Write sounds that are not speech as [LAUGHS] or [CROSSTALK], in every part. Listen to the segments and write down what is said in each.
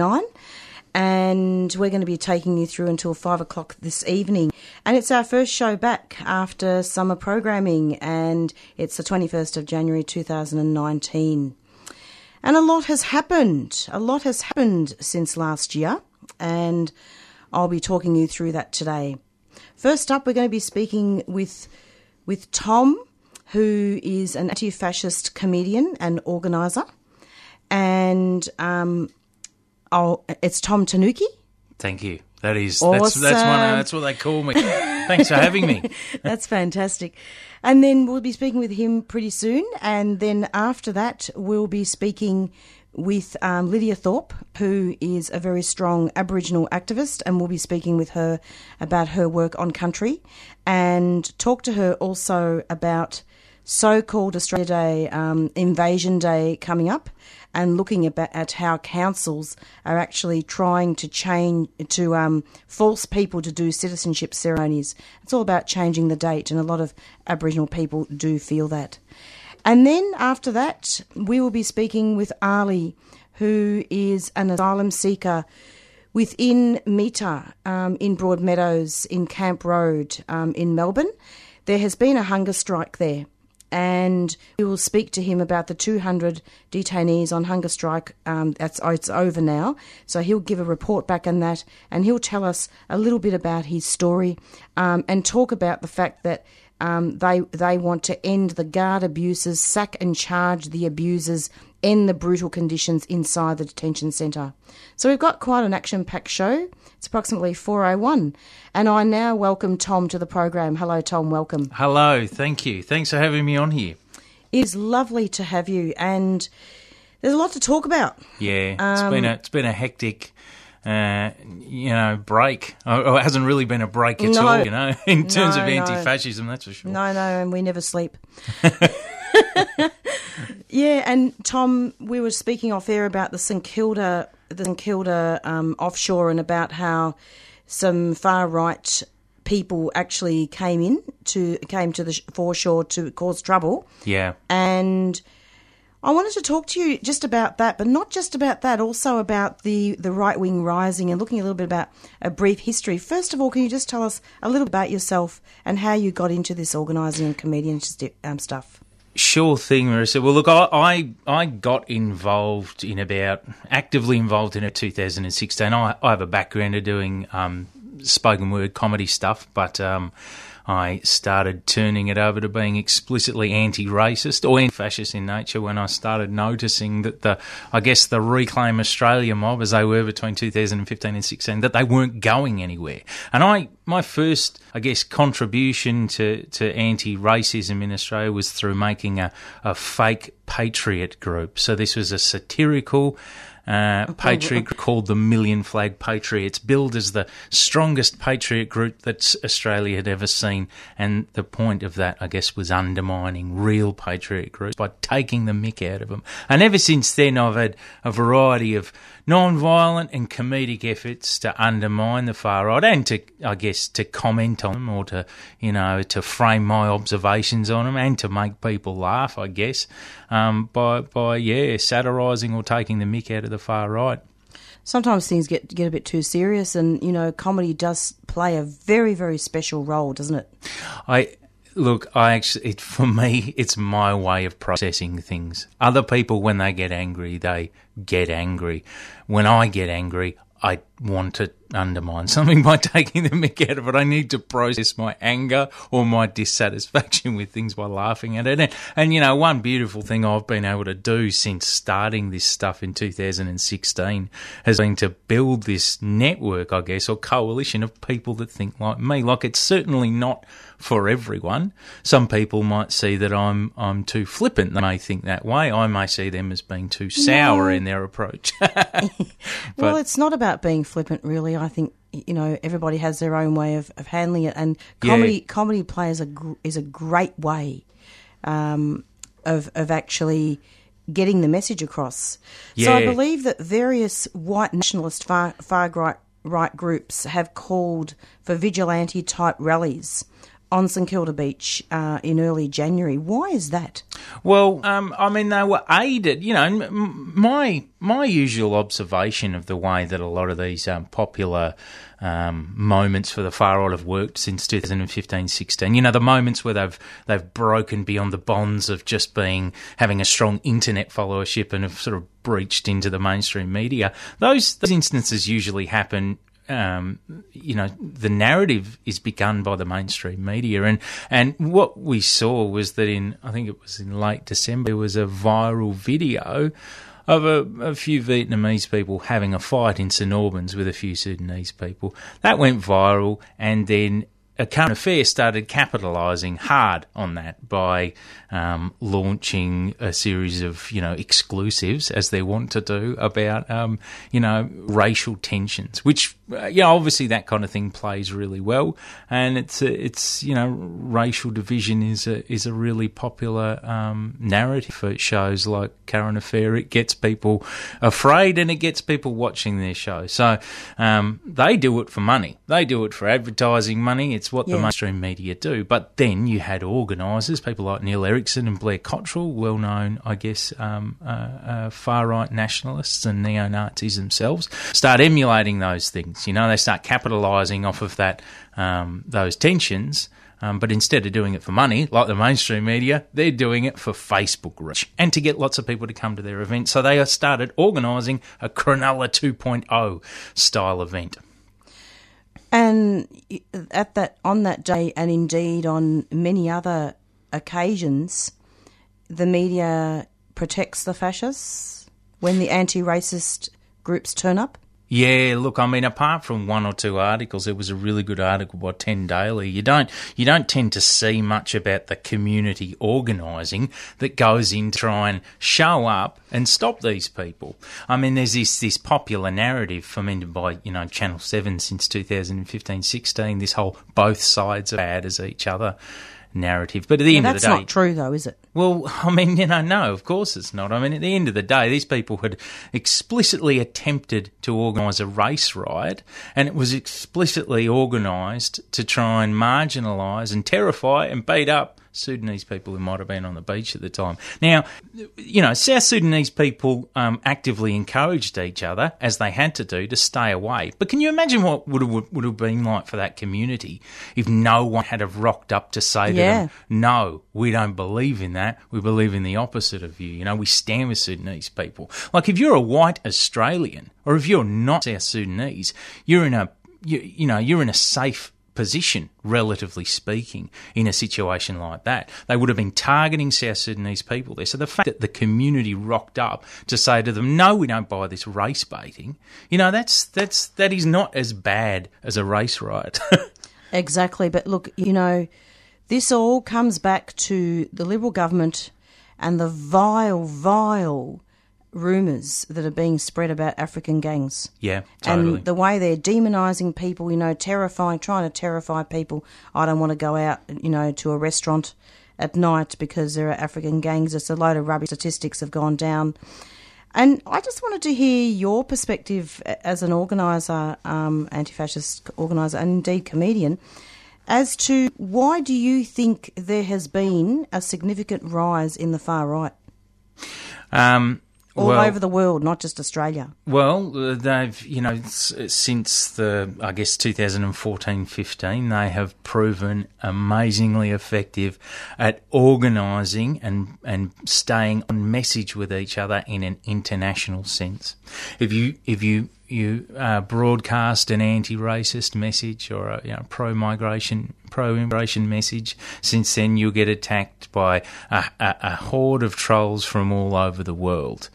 nine. And we're going to be taking you through until five o'clock this evening. And it's our first show back after summer programming, and it's the 21st of January 2019. And a lot has happened. A lot has happened since last year, and I'll be talking you through that today. First up, we're going to be speaking with with Tom, who is an anti-fascist comedian and organizer, and um, oh, it's Tom Tanuki. Thank you. That is that's that's, one, Awesome. that's what they call me. Thanks for having me. [LAUGHS] That's fantastic. And then we'll be speaking with him pretty soon. And then after that, we'll be speaking with um, Lydia Thorpe, who is a very strong Aboriginal activist. And we'll be speaking with her about her work on country and talk to her also about so called Australia Day, um, Invasion Day coming up. And looking about at how councils are actually trying to change to um, force people to do citizenship ceremonies. It's all about changing the date, and a lot of Aboriginal people do feel that. And then after that, we will be speaking with Ali, who is an asylum seeker within MITA um, in Broadmeadows in Camp Road um, in Melbourne. There has been a hunger strike there, and we will speak to him about the 200 detainees on hunger strike. Um, that's oh, it's over now, so he'll give a report back on that, and he'll tell us a little bit about his story um, and talk about the fact that. Um, they they want to end the guard abuses, sack and charge the abusers, end the brutal conditions inside the detention centre. So we've got quite an action-packed show. It's approximately 4:01, and I now welcome Tom to the program. Hello, Tom. Welcome. Hello, thank you. Thanks for having me on here. It is lovely to have you, and there's a lot to talk about. Yeah, it's been Um, a it's been a hectic uh, you know, break. Oh, it hasn't really been a break at No. all, you know, [LAUGHS] in terms No, of anti-fascism, that's for sure. No, no, and we never sleep. [LAUGHS] [LAUGHS] yeah, and Tom, we were speaking off air about the St Kilda, the St Kilda um, offshore, and about how some far right people actually came in to came to the sh- foreshore to cause trouble, Yeah. and I wanted to talk to you just about that, but not just about that, also about the, the right wing rising and looking a little bit about a brief history. First of all, can you just tell us a little bit about yourself and how you got into this organising and comedian um, stuff? Sure thing, Marissa. Well, look, I, I I got involved in about actively involved in it 2016. I, I have a background of doing um, spoken word comedy stuff, but um, I started turning it over to being explicitly anti-racist or anti-fascist in nature when I started noticing that the, I guess the Reclaim Australia mob, as they were between 2015 and 16, that they weren't going anywhere. And I, my first, I guess, contribution to, to anti-racism in Australia was through making a, a fake patriot group. So this was a satirical uh, patriot group called the Million Flag Patriots, billed as the strongest patriot group that Australia had ever seen. And the point of that, I guess, was undermining real patriot groups by taking the mick out of them. And ever since then, I've had a variety of non-violent and comedic efforts to undermine the far right and to, I guess, to comment on them or to, you know, to frame my observations on them and to make people laugh, I guess, um, by, by, yeah, satirising or taking the mick out of the far right. Sometimes things get get a bit too serious, and you know, comedy does play a very very special role, doesn't it? I look. I actually, it, for me, it's my way of processing things. Other people, when they get angry, they get angry. When I get angry, I want to undermine [LAUGHS] something by taking the mick out of it. I need to process my anger or my dissatisfaction [LAUGHS] with things by laughing at it. And, and you know, one beautiful thing I've been able to do since starting this stuff in 2016 has been to build this network, I guess, or coalition of people that think like me. Like it's certainly not for everyone. Some people might see that I'm I'm too flippant. They may think that way. I may see them as being too sour No. in their approach. [LAUGHS] [LAUGHS] well, it's not about being flippant, really. I think you know everybody has their own way of, of handling it, and Yeah. comedy comedy plays a is a great way um, of of actually getting the message across. So I believe that various white nationalist far far right right groups have called for vigilante type rallies on St Kilda Beach uh, in early January. Why is that? Well, um, I mean, they were aided. You know, my my usual observation of the way that a lot of these um, popular um, moments for the far right have worked since 2015-16. You know, the moments where they've they've broken beyond the bonds of just being having a strong internet followership and have sort of breached into the mainstream media. Those those instances usually happen um, you know, the narrative is begun by the mainstream media, and and what we saw was that in I think it was in late December there was a viral video of a, a, few Vietnamese people having a fight in St Albans with a few Sudanese people. That went viral, and then a current affair started capitalising hard on that by um, launching a series of you know exclusives as they want to do about um, you know racial tensions, which you know obviously that kind of thing plays really well, and it's it's you know racial division is a is a really popular um, narrative for shows like Current Affair. It gets people afraid and it gets people watching their show. So um, they do it for money. They do it for advertising money. It's what yeah. the mainstream media do. But then you had organisers, people like Neil Eric Erickson and Blair Cottrell, well known, I guess, um, uh, uh, far right nationalists and neo Nazis themselves, start emulating those things. You know, they start capitalising off of that um, those tensions. Um, but instead of doing it for money, like the mainstream media, they're doing it for Facebook reach and to get lots of people to come to their event. So they started organising a Cronulla 2.0 style event. And at that on that day, and indeed on many other occasions, the media protects the fascists when the anti racist groups turn up? Yeah, look, I mean, apart from one or two articles, it was a really good article by Ten Daily. You don't you don't tend to see much about the community organising that goes in to try and show up and stop these people. I mean, there's this this popular narrative fomented by you know Channel Seven since 2015-16. This whole both sides are bad as each other narrative. But at the end of the day, that's not true, though, is it? Well, I mean, you know, no, of course it's not. I mean, at the end of the day, these people had explicitly attempted to organise a race riot, and it was explicitly organised to try and marginalise and terrify and beat up Sudanese people who might have been on the beach at the time. Now, you know, South Sudanese people um, actively encouraged each other, as they had to do, to stay away. But can you imagine what would have, would have been like for that community if no one had have rocked up to say to them, no, we don't believe in that. We believe in the opposite of you. You know, we stand with Sudanese people. Like if you're a white Australian or if you're not South Sudanese, you're in a you, you know you're in a safe position, relatively speaking, in a situation like that. They would have been targeting South Sudanese people there. So the fact that the community rocked up to say to them, "No, we don't buy this race baiting," you know, that's that's that is not as bad as a race riot. [LAUGHS] exactly, but look, you know, this all comes back to the Liberal government and the vile, vile rumours that are being spread about African gangs. Yeah, totally. And the way they're demonising people, you know, terrifying, trying to terrify people. I don't want to go out, you know, to a restaurant at night because there are African gangs. It's a load of rubbish. Statistics have gone down. And I just wanted to hear your perspective as an organiser, um, anti fascist organiser, and indeed comedian, as to why do you think there has been a significant rise in the far right? Um, all well, over the world, not just Australia. Well, uh, they've, you know, since the, I guess, 2014 15, they have proven amazingly effective at organising and, and staying on message with each other in an international sense. If you, if you, you uh, broadcast an anti-racist message or a you know, pro-migration, pro-immigration message, since then you'll get attacked by a, a, a horde of trolls from all over the world.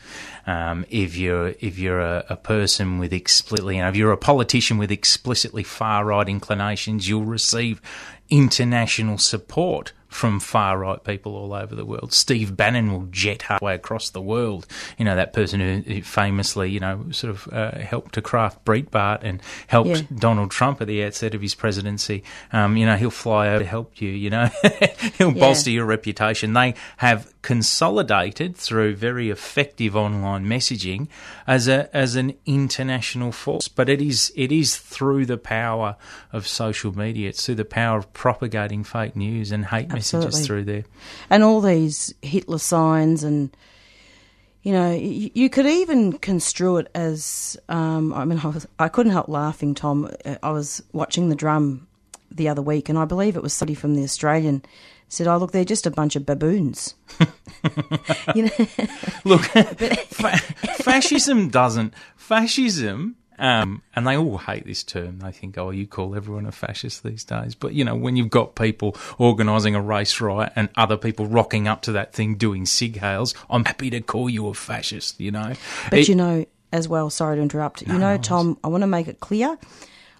Um, if you're if you're a, a, person with explicitly, you know, if you're a politician with explicitly far right inclinations, you'll receive international support from far right people all over the world. Steve Bannon will jet halfway across the world. You know, that person who famously, you know, sort of uh, helped to craft Breitbart and helped yeah. Donald Trump at the outset of his presidency. Um, you know, he'll fly over to help you. You know, [LAUGHS] he'll Yeah. bolster your reputation. They have consolidated through very effective online messaging as a as an international force. But it is it is through the power of social media. It's through the power of propagating fake news and hate Absolutely. messages through there. and all these Hitler signs and you know you, could even construe it as um, I mean [LAUGHS] I, was, I couldn't help laughing Tom Uh, I was watching the drum the other week and I believe it was somebody from the Australian said oh look they're just a bunch of baboons [LAUGHS] you know [LAUGHS] Look, fa- fascism doesn't. Fascism, um, and they all hate this term. They think, oh, you call everyone a fascist these days. But, you know, when you've got people organising a race riot and other people rocking up to that thing doing sieg heils, I'm happy to call you a fascist, you know. But It- you know, as well, sorry to interrupt. You know, Tom, I want to make it clear.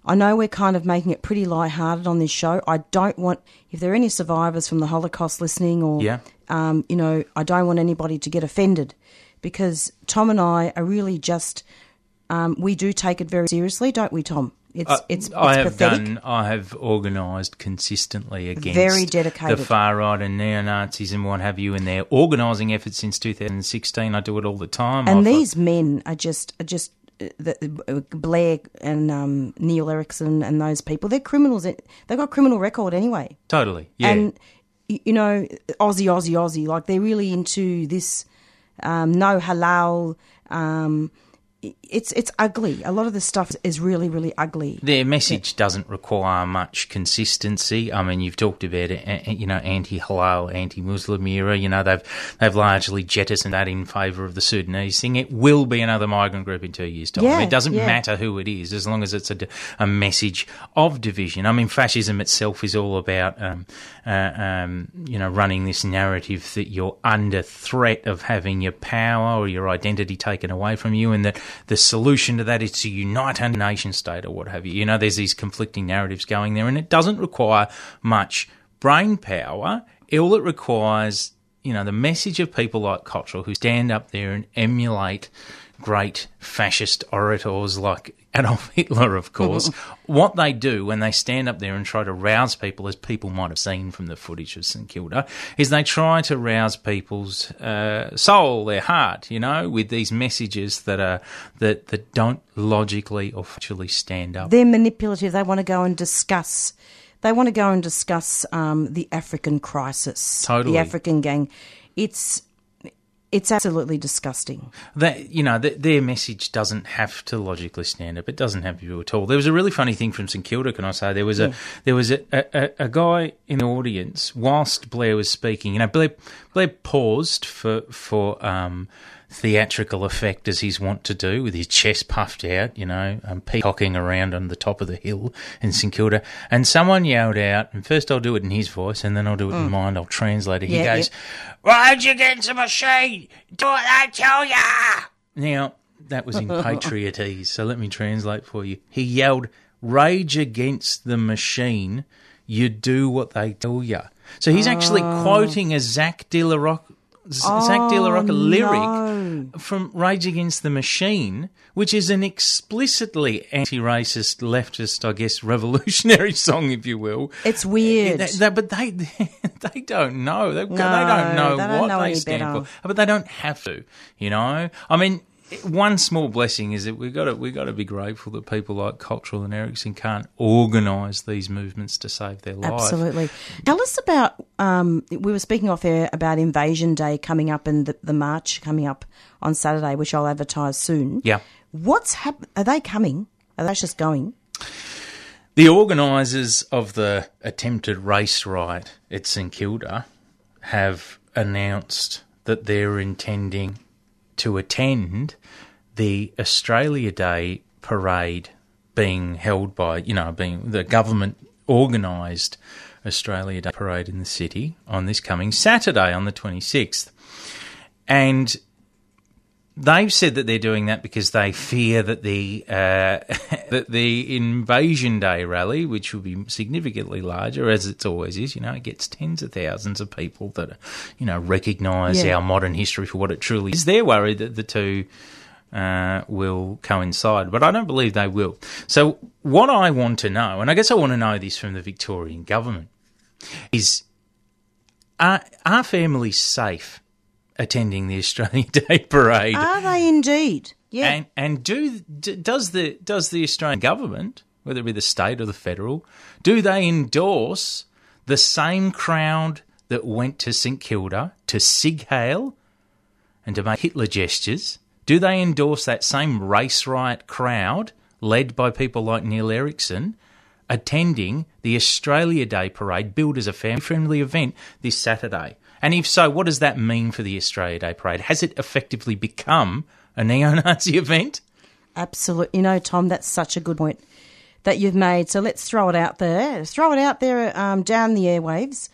I know we're kind of making it pretty light-hearted on this show. I don't want, if there are any survivors from the Holocaust listening, or Yeah. um, you know, I don't want anybody to get offended because Tom and I are really just, um, we do take it very seriously, don't we, Tom? It's Uh, it's, it's I have pathetic. done. I have organised consistently against Very dedicated. the far right and neo Nazis and what have you, in their organising efforts since 2016. I do it all the time. and I've- these men are just are just the, Blair and um, Neil Erickson and those people. They're criminals. They've got a criminal record anyway. totally, yeah. And you know, Aussie, Aussie, Aussie, like they're really into this um, no halal. Um, it's it's ugly. A lot of the stuff is really really ugly. Their message doesn't require much consistency. I mean, you've talked about it, you know, anti-halal, anti-Muslim era. You know, they've they've largely jettisoned that in favour of the Sudanese thing. It will be another migrant group in two years' time. Yeah, it doesn't yeah. matter who it is, as long as it's a, a message of division. I mean, fascism itself is all about, um, uh, um, you know, running this narrative that you're under threat of having your power or your identity taken away from you, and that the solution to that is to unite under nation state or what have you. You know, there's these conflicting narratives going there, and it doesn't require much brain power. All it requires, you know, the message of people like Cottrell who stand up there and emulate great fascist orators like Adolf [LAUGHS] Hitler, of course. [LAUGHS] what they do when they stand up there and try to rouse people, as people might have seen from the footage of St Kilda, is they try to rouse people's uh, soul, their heart, you know, with these messages that are that that don't logically or factually stand up. They're manipulative. They want to go and discuss. They want to go and discuss um, the African crisis, Totally. the African gang. It's it's absolutely disgusting. that you know th their message doesn't have to logically stand up. It doesn't have to be at all. There was a really funny thing from St Kilda. Can I say there was a there was a, a, a- a guy in the audience whilst Blair was speaking. You know, Blair Blair paused for for um, theatrical effect as he's wont to do with his chest puffed out. You know, um, peacocking around on the top of the hill in St Kilda, and someone yelled out. And first, I'll do it in his voice, and then I'll do it in mine. I'll translate it. He Yeah, goes. Rage against the machine. Do what I tell ya. Now, that was in [LAUGHS] patriotese, so let me translate for you. He yelled, Rage against the machine. You do what they tell ya. So he's actually quoting a Zach De La Rock. Zach De La Rocha oh, lyric from Rage Against the Machine, which is an explicitly anti-racist, leftist, I guess, revolutionary [LAUGHS] song, if you will. It's weird. They- they- but they [LAUGHS] they don't know. They, they don't know they don't what know they stand better. for. But they don't have to. You know. I mean, one small blessing is that we've got to we've got to be grateful that people like Cottrell and Erickson can't organise these movements to save their life. Absolutely. Tell us about. Um, we were speaking off air about Invasion Day coming up and the, the march coming up on Saturday, which I'll advertise soon. Yeah. What's hap- Are they coming? Are they just going? The organisers of the attempted race riot at St Kilda have announced that they're intending to attend the Australia Day parade being held by, you know, being the government organised Australia Day parade in the city on this coming Saturday on the 26th. And they've said that they're doing that because they fear that the uh, [LAUGHS] that the Invasion Day rally, which will be significantly larger as it always is, you know, it gets tens of thousands of people that you know recognise Yeah. our modern history for what it truly is. They're worried that the two uh, will coincide, but I don't believe they will. So, what I want to know, and I guess I want to know this from the Victorian government, is are, are families safe attending the Australian [LAUGHS] Day Parade? Are they indeed? Yeah. And and do does the does the Australian government, whether it be the state or the federal, do they endorse the same crowd that went to St Kilda to sieg Heil and to make Hitler gestures? Do they endorse that same race riot crowd led by people like Neil Erickson attending the Australia Day parade billed as a family friendly event this Saturday? And if so, what does that mean for the Australia Day parade? Has it effectively become a neo Nazi [LAUGHS] event? Absolutely. You know, Tom, that's such a good point that you've made. So let's throw it out there. Let's throw it out there um, down the airwaves.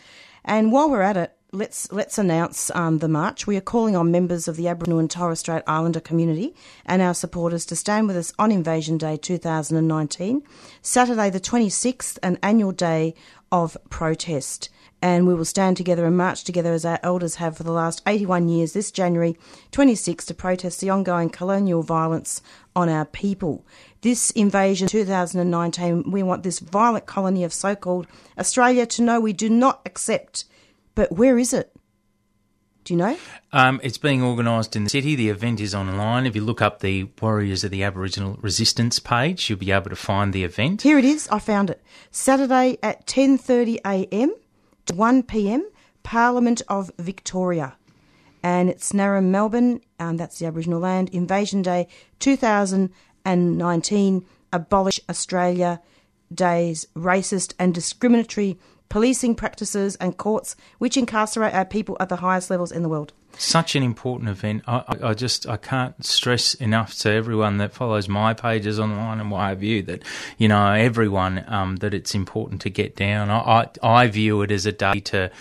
And while we're at it, let's let's announce um, the march. We are calling on members of the Aboriginal and Torres Strait Islander community and our supporters to stand with us on Invasion Day 2019, Saturday the 26th, an annual day of protest. And we will stand together and march together as our elders have for the last 81 years this January 26 to protest the ongoing colonial violence on our people. This invasion 2019, we want this violent colony of so called Australia to know we do not accept. But where is it? Do you know? Um, it's being organised in the city. The event is online. If you look up the Warriors of the Aboriginal Resistance page, you'll be able to find the event. Here it is. I found it. Saturday at 10:30 a.m. to 1 p.m. Parliament of Victoria, and it's Naarm, Melbourne. Um, that's the Aboriginal land. Invasion Day 2019. Abolish Australia Day's racist and discriminatory policing practices and courts which incarcerate our people at the highest levels in the world. Such an important event. I, I, I just I can't stress enough to everyone that follows my pages online and what have you that you know everyone um, that it's important to get down. I, I I view it as a day to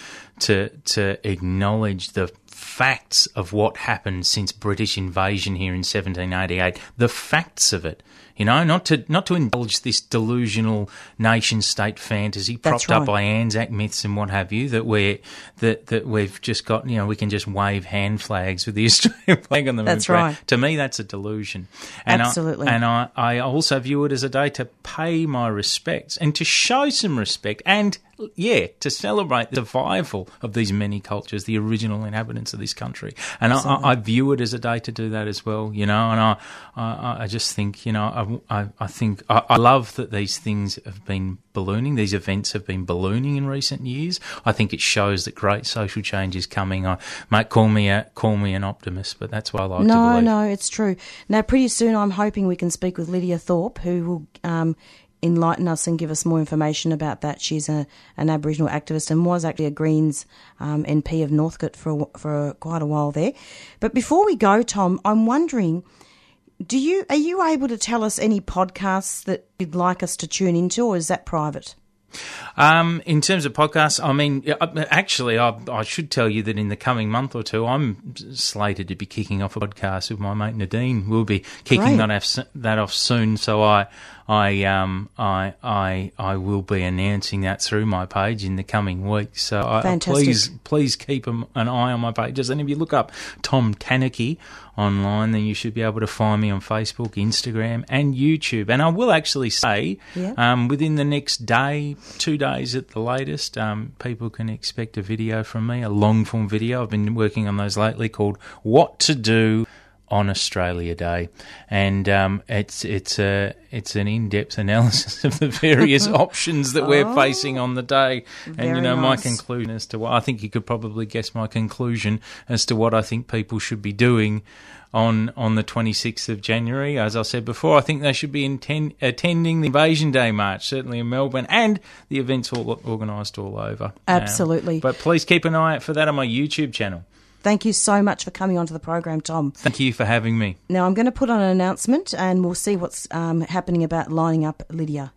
to to acknowledge the facts of what happened since British invasion here in 1788. The facts of it. You know, not to not to indulge this delusional nation state fantasy propped up right. by Anzac myths and what have you that we're that that we've just got. You know, we can just wave hand flags with the [LAUGHS] Australian flag on them. That's right. To me, that's a delusion. And Absolutely. I, and I, I also view it as a day to pay my respects and to show some respect and yeah, to celebrate the survival of these many cultures, the original inhabitants of this country. And I, I, I view it as a day to do that as well, you know. And I, I, I just think, you know, I, I, I think I, I love that these things have been ballooning. These events have been ballooning in recent years. I think it shows that great social change is coming. I might call me a call me an optimist, but that's why I like to No, believe. no, it's true. Now, pretty soon, I'm hoping we can speak with Lydia Thorpe, who will um, enlighten us and give us more information about that. She's a, an Aboriginal activist and was actually a Greens um, MP of Northcote for for quite a while there. But before we go, Tom, I'm wondering. Do you are you able to tell us any podcasts that you'd like us to tune into, or is that private? Um, in terms of podcasts, I mean, uh, actually, I, I should tell you that in the coming month or two, I'm slated to be kicking off a podcast with my mate Nadine. We'll be kicking Great. that off, that off soon, so I, I, um, I, I, I will be announcing that through my page in the coming weeks. So I, please, please keep an eye on my pages. And if you look up Tom Tanuki online, then you should be able to find me on Facebook, Instagram, and YouTube. And I will actually say, Yeah. um, within the next day, two days at the latest, um, people can expect a video from me, a long form video. I've been working on those lately called "What to Do." On Australia Day, and um, it's it's a it's an in depth analysis of the various [LAUGHS] options that we're facing on the day, and you Oh. Know my conclusion as to what I think you could probably guess my conclusion as to what I think people should be doing on on the 26th of January. As I said before, I think they should be inten- attending the Invasion Day March, certainly in Melbourne, and the events all organised all over. Um, Absolutely. but please keep an eye out for that on my YouTube channel. Thank you so much for coming onto the program, Tom. Thank you for having me. Now I'm going to put on an announcement, and we'll see what's um, happening about lining up Lydia.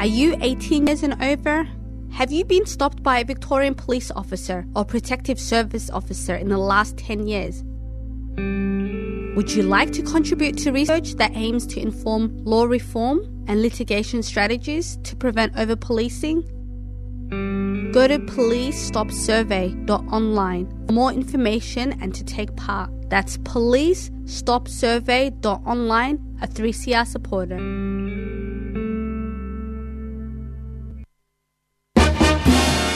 Are you 18 years and over? Have you been stopped by a Victorian police officer or protective service officer in the last 10 years? Would you like to contribute to research that aims to inform law reform and litigation strategies to prevent over policing? Go to policestopsurvey.online for more information and to take part. That's policestopsurvey.online, a 3CR supporter.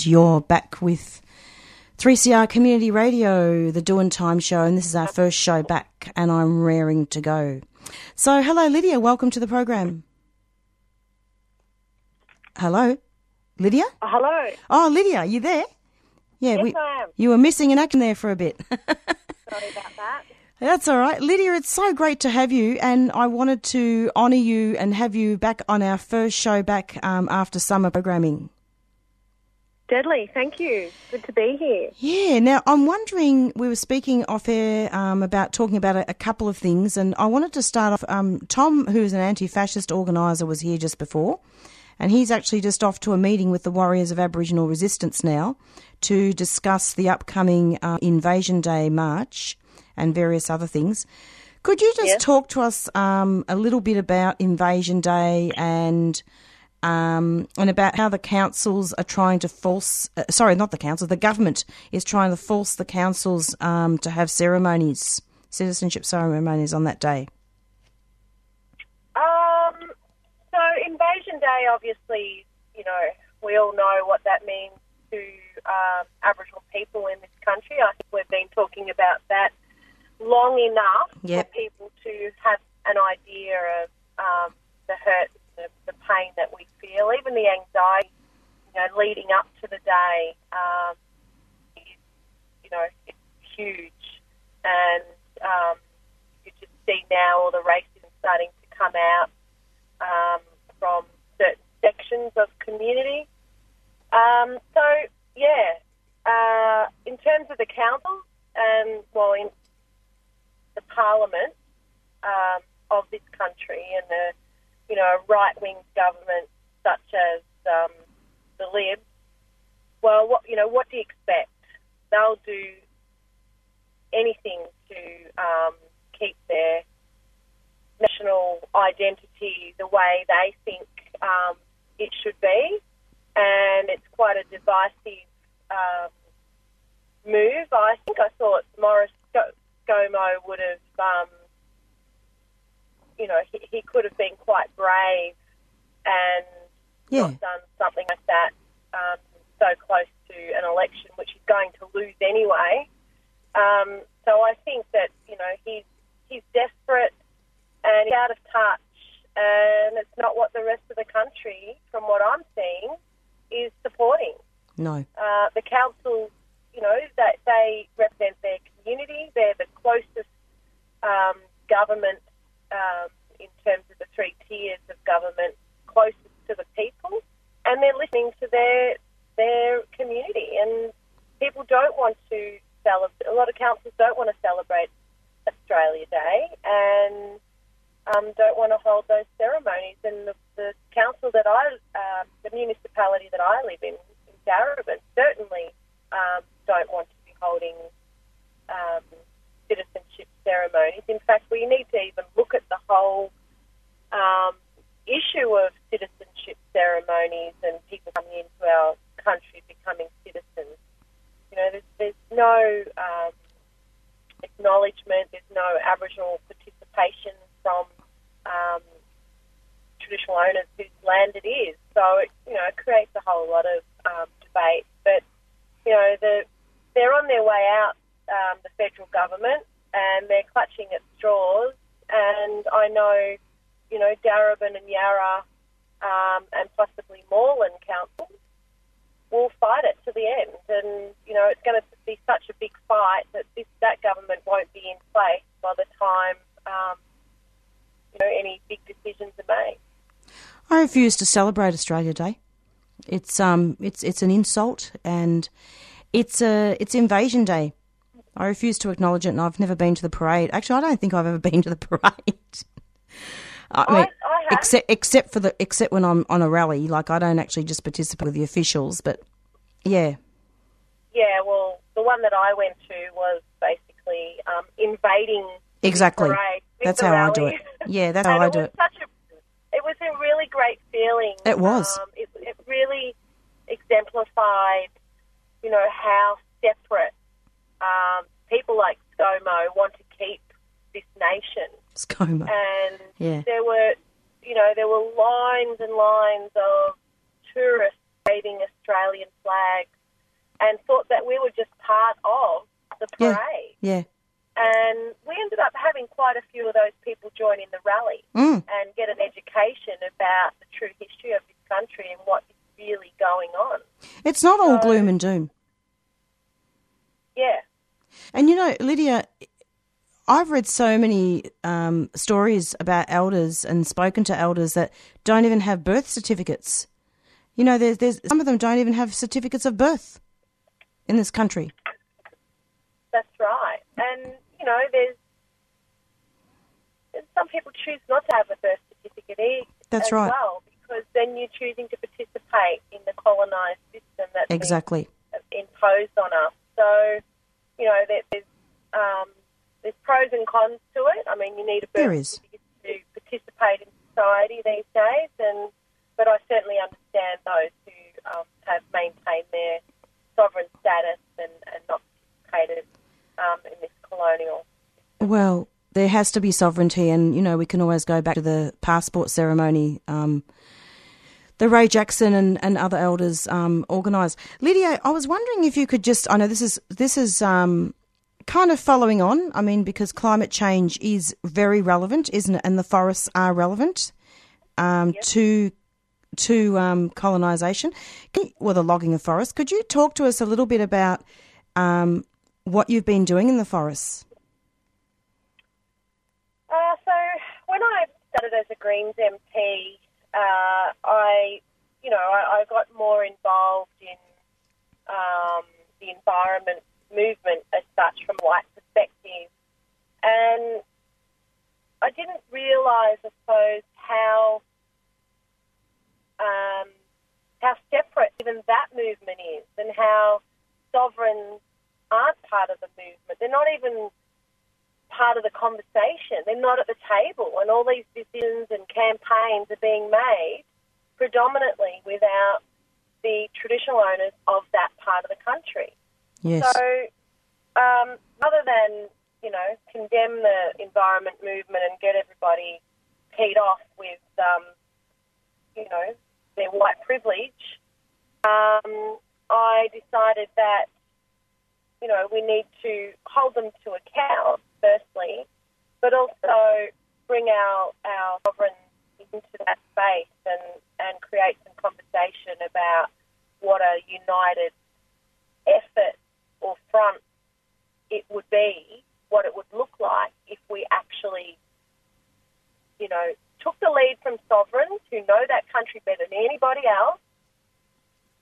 And you're back with 3CR Community Radio, the Doing Time show, and this is our first show back, and I'm raring to go. So, hello, Lydia. Welcome to the program. Hello, Lydia. Uh, hello. Oh, Lydia, you there? Yeah, Yes, we, I am. you were missing in action there for a bit. [LAUGHS] Sorry about that. That's all right. Lydia, it's so great to have you, and I wanted to honour you and have you back on our first show back um, after summer programming. Deadly. Thank you. Good to be here. Yeah, now I'm wondering, we were speaking off air um, about talking about a, a couple of things, and I wanted to start off. Um, Tom, who's an anti fascist organiser, was here just before, and he's actually just off to a meeting with the Warriors of Aboriginal Resistance now to discuss the upcoming uh, Invasion Day March and various other things. Could you just Yes. talk to us um, a little bit about Invasion Day and um, and about how the councils are trying to force, uh, sorry, not the council, the government is trying to force the councils um, to have ceremonies, citizenship ceremonies on that day. Um, so Invasion Day, obviously, you know, we all know what that means to um, Aboriginal people in this country. I think we've been talking about that long enough Yep. for people to have an idea of um, the hurt, pain that we feel, even the anxiety, you know, leading up to the day. Um, is, you know, it's huge, and um, you just see now all the racism starting to come out um, from certain sections of community. Um, so, yeah, uh, in terms of the council and, well, in the parliament um, of this country and the, you know, a right-wing government such as um, the Libs, well, what, you know, what do you expect? They'll do anything to um, keep their national identity the way they think um, it should be, and it's quite a divisive um, move. I think I thought Morris Sco- ScoMo would have, um, you know, he, he could have been quite brave and Yeah. not done something like that um, so close to an election, which he's going to lose anyway. Um, so I think that you know he's he's desperate and he's out of touch, and it's not what the rest of the country, from what I'm seeing, is supporting. No. Uh, the council, you know, that they represent their community. They're the closest um, government um, in terms of the three tiers of government, closest to the people, and they're listening to their their community. And people don't want to celebrate. A lot of councils don't want to celebrate Australia Day, and um, don't want to hold those ceremonies. And the, the council that I, um, the municipality that I live in, in Darebin, certainly um, don't want to be holding um, citizenship ceremonies. In fact, we need to even look at the whole um, issue of citizenship ceremonies and people coming into our country becoming citizens. You know, there's, there's no um, acknowledgement, there's no Aboriginal participation from um, traditional owners whose land it is. So, it, you know, it creates a whole lot of um, fate. But you know, the they're on their way out, um, the federal government, and they're clutching at straws. And I know, you know, Darebin and Yarra um, and possibly Moreland Council will fight it to the end. And, you know, it's going to be such a big fight that this, that government won't be in place by the time, um, you know, any big decisions are made. I refuse to celebrate Australia Day. It's um, it's it's an insult, and it's a it's Invasion Day. I refuse to acknowledge it, and I've never been to the parade. Actually, I don't think I've ever [LAUGHS] been to the parade. I mean, I, I except except for the except when I'm on a rally, like I don't actually just participate with the officials, but yeah, Yeah, well, the one that I went to was basically um, invading exactly. the parade. That's how I do it. Yeah, that's [LAUGHS] how I do it. Such a, it was a really great feeling. It was. Um, it, it really exemplified, you know, how separate um, people like ScoMo want to keep this nation. ScoMo. And Yeah. there were, you know, there were lines and lines of tourists waving Australian flags and thought that we were just part of the parade. Yeah. And we ended up having quite a few of those people join in the rally Mm. and get an education about the true history of this country and what is really going on. It's not all gloom and doom. Yeah. And you know, Lydia, I've read so many um, stories about elders and spoken to elders that don't even have birth certificates. You know, there's, there's some of them don't even have certificates of birth in this country. That's right. And, you know, there's, there's some people choose not to have a birth certificate That's as right. well because then you're choosing to participate in the colonised system that's Exactly. imposed on us. So, you know, there, there's um, there's pros and cons to it. I mean, you need a birth There is. certificate to participate in society these days, and but I certainly understand those who um, have maintained their sovereign status and, and not participated um, in this colonial. Well, there has to be sovereignty, and you know we can always go back to the passport ceremony. Um, the Ray Jackson and, and other elders um, organised. Lydia, I was wondering if you could just—I know this is this is um, kind of following on. I mean, because climate change is very relevant, isn't it? And the forests are relevant um, to to um, colonisation. Well, the logging of forests. Could you talk to us a little bit about um, what you've been doing in the forests? Uh, so when I started as a Greens MP, uh, I, you know, I, I got more involved in um, the environment movement as such from a white perspective, and I didn't realise, I suppose, how um, how separate even that movement is, and how sovereigns aren't part of the movement. They're not even part of the conversation. They're not at the table, and all these decisions and campaigns are being made predominantly without the traditional owners of that part of the country. Yes. So, um, rather than you know condemn the environment movement and get everybody peed off with um, you know their white privilege, um, I decided that you know we need to hold them to account firstly, but also bring our our sovereigns into that space and and create some conversation about what a united effort or front it would be, what it would look like if we actually, you know, took the lead from sovereigns who know that country better than anybody else,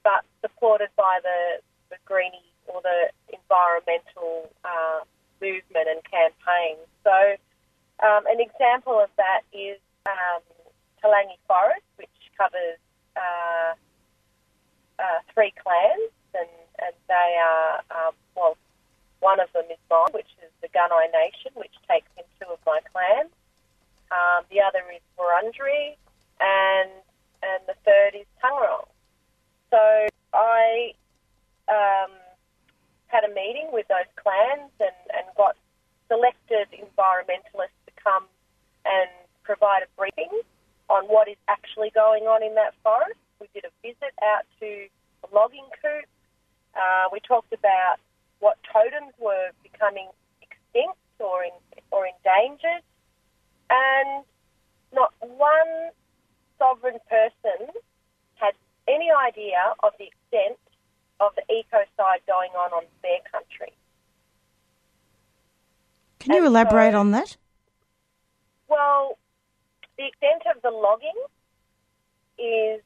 but supported by the, the greenie or the environmental uh, movement and campaign. So, um, an example of that is um, Toolangi Forest, which covers uh, uh, three clans, and, and they are, um, well, one of them is mine, which is the Gunai Nation, which takes in two of my clans. Um, the other is Wurundjeri, and and the third is Taungurung. So I um, had a meeting with those clans and, and got selected environmentalists to come and provide a briefing on what is actually going on in that forest. We did a visit out to a logging coupe. Uh, we talked about what totems were becoming extinct or in, or endangered, and not one sovereign person had any idea of the extent of the ecocide going on on their country. Can you And elaborate so- on that? Well, the extent of the logging is,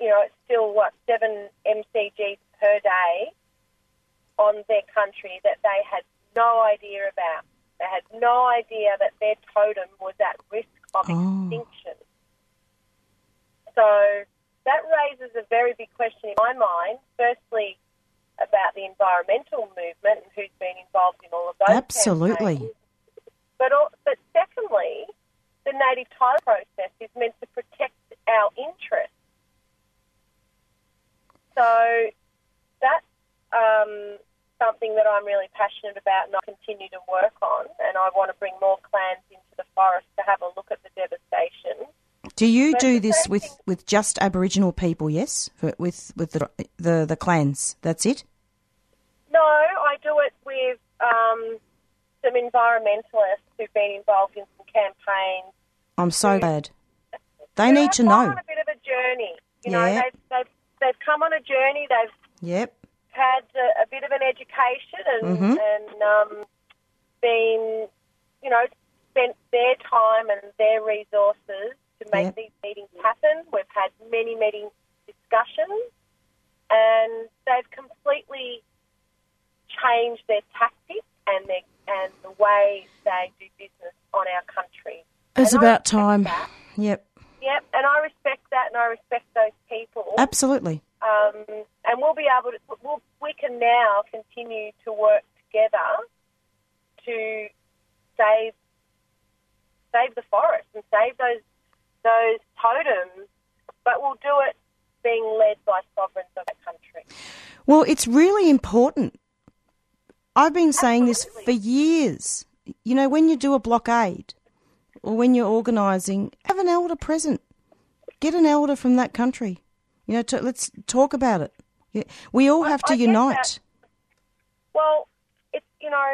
you know, it's still what seven mcgs per day on their country that they had no idea about. They had no idea that their totem was at risk of Oh. extinction. So that raises a very big question in my mind. Firstly, about the environmental movement and who's been involved in all of those. Absolutely. campaigns. But, but secondly, the native title process is meant to protect our interests. So that's um, something that I'm really passionate about and I continue to work on. And I want to bring more clans into the forest to have a look at the devastation. Do you do this with, with just Aboriginal people? Yes, with with the, the the clans. That's it. No, I do it with um, some environmentalists who've been involved in some campaigns. I'm so Yeah. glad. They who need to know. on a bit of a journey. You know, Yeah. they've, they've, they've come on a journey. They've Yep. had a, a bit of an education and, Mhm. and um, been, you know, spent their time and their resources to make Yep. these meetings happen. We've had many meeting discussions and they've completely changed their tactics and their and the way they do business on our country. It's And about time. that. Yep. Yep, and I respect that, and I respect those people. Absolutely. Um, and we'll be able to. We'll, we can now continue to work together to save save the forest and save those those totems. But we'll do it being led by sovereigns of that country. Well, it's really important. I've been saying this for years. You know, when you do a blockade or when you're organising, have an elder present. Get an elder from that country. You know, to, let's talk about it. Yeah, We all have to unite. that. Well, it's you know,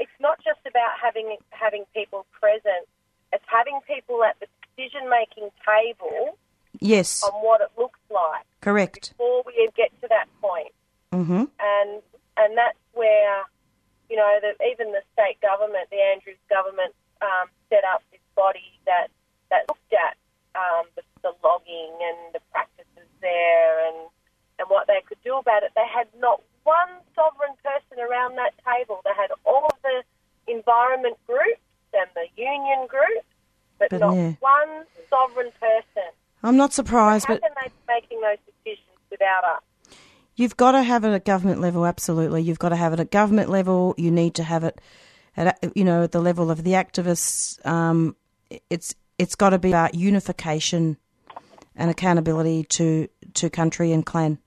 it's not just about having having people present. It's having people at the decision making table Yes, on what it looks like correct. before we get to that point. hmm and and that's where you know that even the state government, the Andrews government, um, set up this body that that looked at um, the, the logging and the practices there and and what they could do about it. They had not one sovereign person around that table. They had all of the environment groups and the union groups, but, But not yeah. one sovereign person. I'm not surprised, How but can they be making those decisions without us? You've got to have it at government level, absolutely. You've got to have it at government level. You need to have it at you know at the level of the activists. Um, it's it's got to be about unification and accountability to to country and clan.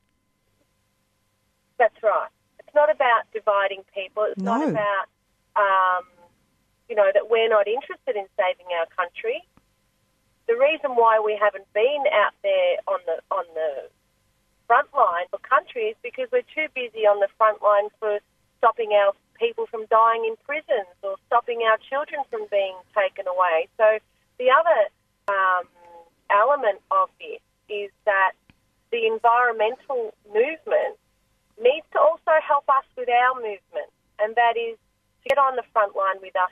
That's right. It's not about dividing people. It's not about, um, you know, that we're not interested in saving our country. The reason why we haven't been out there on the on the front line for country is because we're too busy on the front line for stopping our people from dying in prisons or stopping our children from being taken away. So the other um, element of this is that the environmental movement needs to also help us with our movement, and that is to get on the front line with us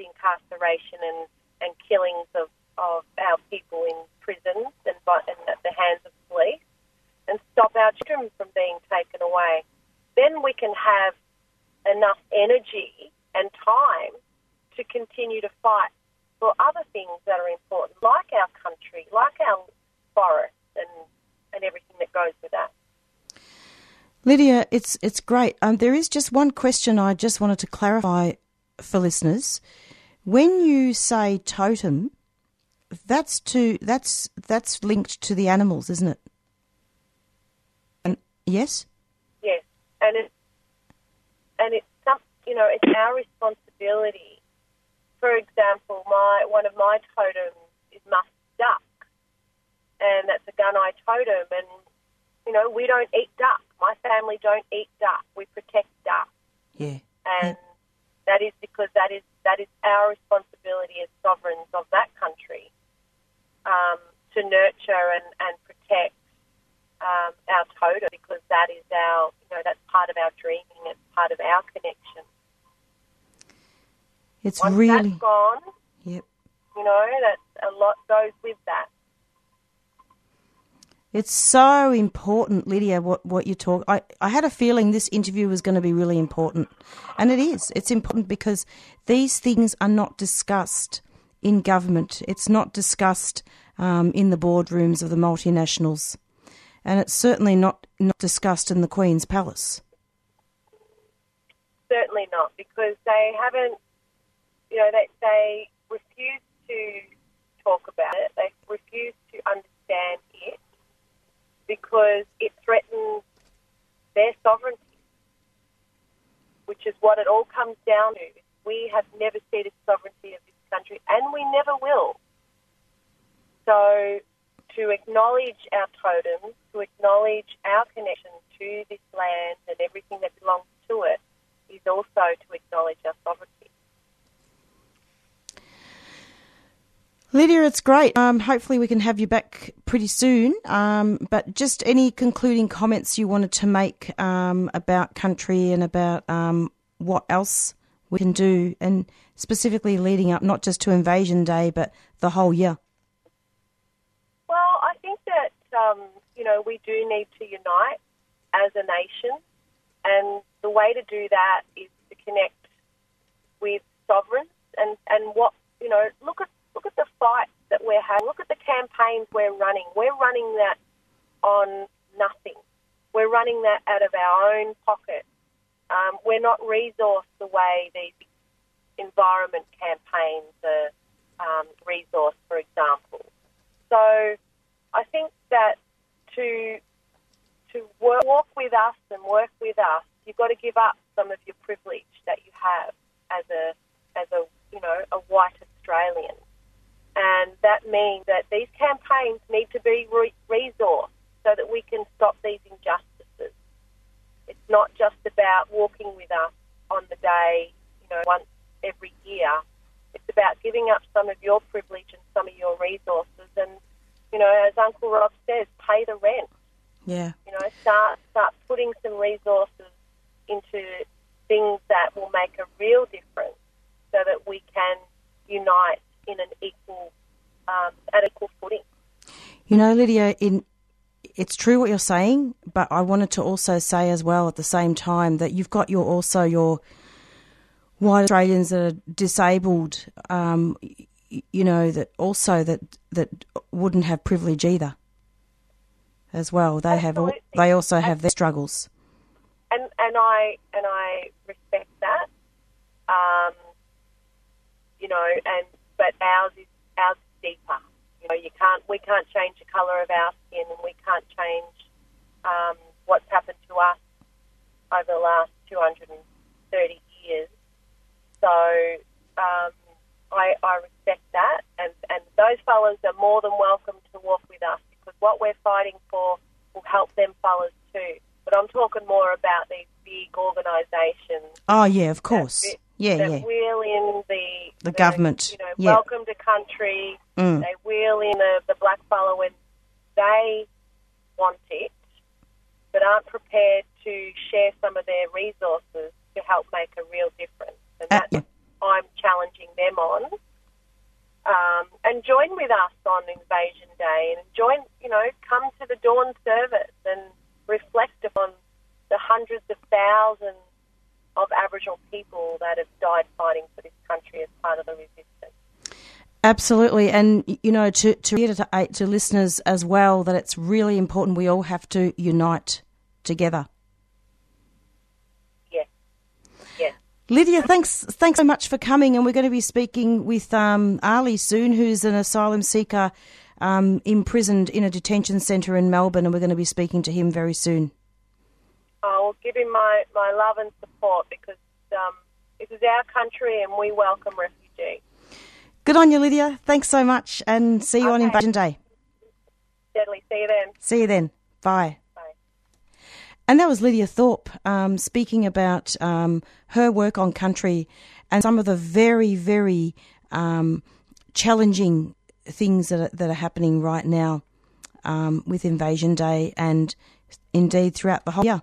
the incarceration and, and killings of, of our people in prisons and, and at the hands of police, and stop our children from being taken away. Then we can have enough energy and time to continue to fight for other things that are important, like our country, like our forests, and, and everything that goes with that. Lydia, it's it's great. Um, there is just one question I just wanted to clarify for listeners. When you say totem, that's to that's that's linked to the animals, isn't it? And yes, Yes, and it and it's some you know it's our responsibility. For example, my one of my totems is musk duck, and that's a gun gunai totem, and you know, we don't eat duck. My family don't eat duck. We protect duck, Yeah. and that is because that is that is our responsibility as sovereigns of that country um, to nurture and, and protect um, our totem because that is our, you know, that's part of our dreaming. It's part of our connection. It's Once really. that's gone, Yep. you know, that's a lot goes with that. It's so important, Lydia, what, what you talk. I, I had a feeling this interview was going to be really important. And it is. It's important because these things are not discussed in government. It's not discussed um, in the boardrooms of the multinationals. And it's certainly not, not discussed in the Queen's Palace. Certainly not, because they haven't, you know, they, they refuse to talk about it. They refuse to understand because it threatens their sovereignty, which is what it all comes down to. We have never ceded sovereignty of this country, and we never will. So, to acknowledge our totems, to acknowledge our connection to this land and everything that belongs to it, is also to acknowledge our sovereignty. Lydia, it's great. Um, hopefully, we can have you back pretty soon. Um, but just any concluding comments you wanted to make um, about country and about um, what else we can do, and specifically leading up not just to Invasion Day, but the whole year. Well, I think that um, you know we do need to unite as a nation, and the way to do that is to connect with sovereigns and, and what you know. Look at look at the fights that we're having. Look at the campaigns we're running. We're running that on nothing. We're running that out of our own pocket. Um, we're not resourced the way these environment campaigns are um, resourced, for example. So I think that to to work, walk with us and work with us, you've got to give up some of your privilege that you have as a as a you know a white Australian, and that means that these campaigns need to be re- resourced so that we can stop these injustices. It's not just about walking with us on the day, you know, once every year. It's about giving up some of your privilege and some of your resources, and you know, as Uncle Rob says, pay the rent. Yeah. You know, start start putting some resources into things that will make a real difference, so that we can unite in an equal um, at equal footing. You know, Lydia, in it's true what you're saying, but I wanted to also say as well at the same time that you've got your also your white Australians that are disabled, um, you know, that also that that wouldn't have privilege either. As well, they have al- they also have their struggles. and and I and I respect that. Um, you know, and but ours is ours is deeper. You know, you can't we can't change the colour of our skin, and we can't change um, what's happened to us over the last 230 years. So um, I, I respect that, and and those fellas are more than welcome to walk with us because what we're fighting for will help them fellas too. But I'm talking more about these big organisations Oh yeah, of course. that, Yeah, that yeah. wheel in the The government, You know, yeah. welcome to country. Mm. They wheel in the, the black fellow when they want it, but aren't prepared to share some of their resources to help make a real difference. And Uh, that's yeah. I'm challenging them on. Um, and join with us on Invasion Day, and join. You know, come to the dawn service and reflect upon the hundreds of thousands of Aboriginal people that have died fighting for this country as part of the resistance. Absolutely, and you know, to to reiterate to listeners as well that it's really important we all have to unite together. Yes, yes. Lydia, thanks thanks so much for coming, and we're going to be speaking with um, Ali soon, who's an asylum seeker um, imprisoned in a detention centre in Melbourne, and we're going to be speaking to him very soon. I will give him my, my love and support because um, this is our country and we welcome refugees. Good on you, Lydia. Thanks so much, and see you on Invasion Day. Deadly. See you then. See you then. Bye. Bye. And that was Lydia Thorpe um, speaking about um, her work on country and some of the very, very um, challenging things that are, that are happening right now um, with Invasion Day and indeed throughout the whole year.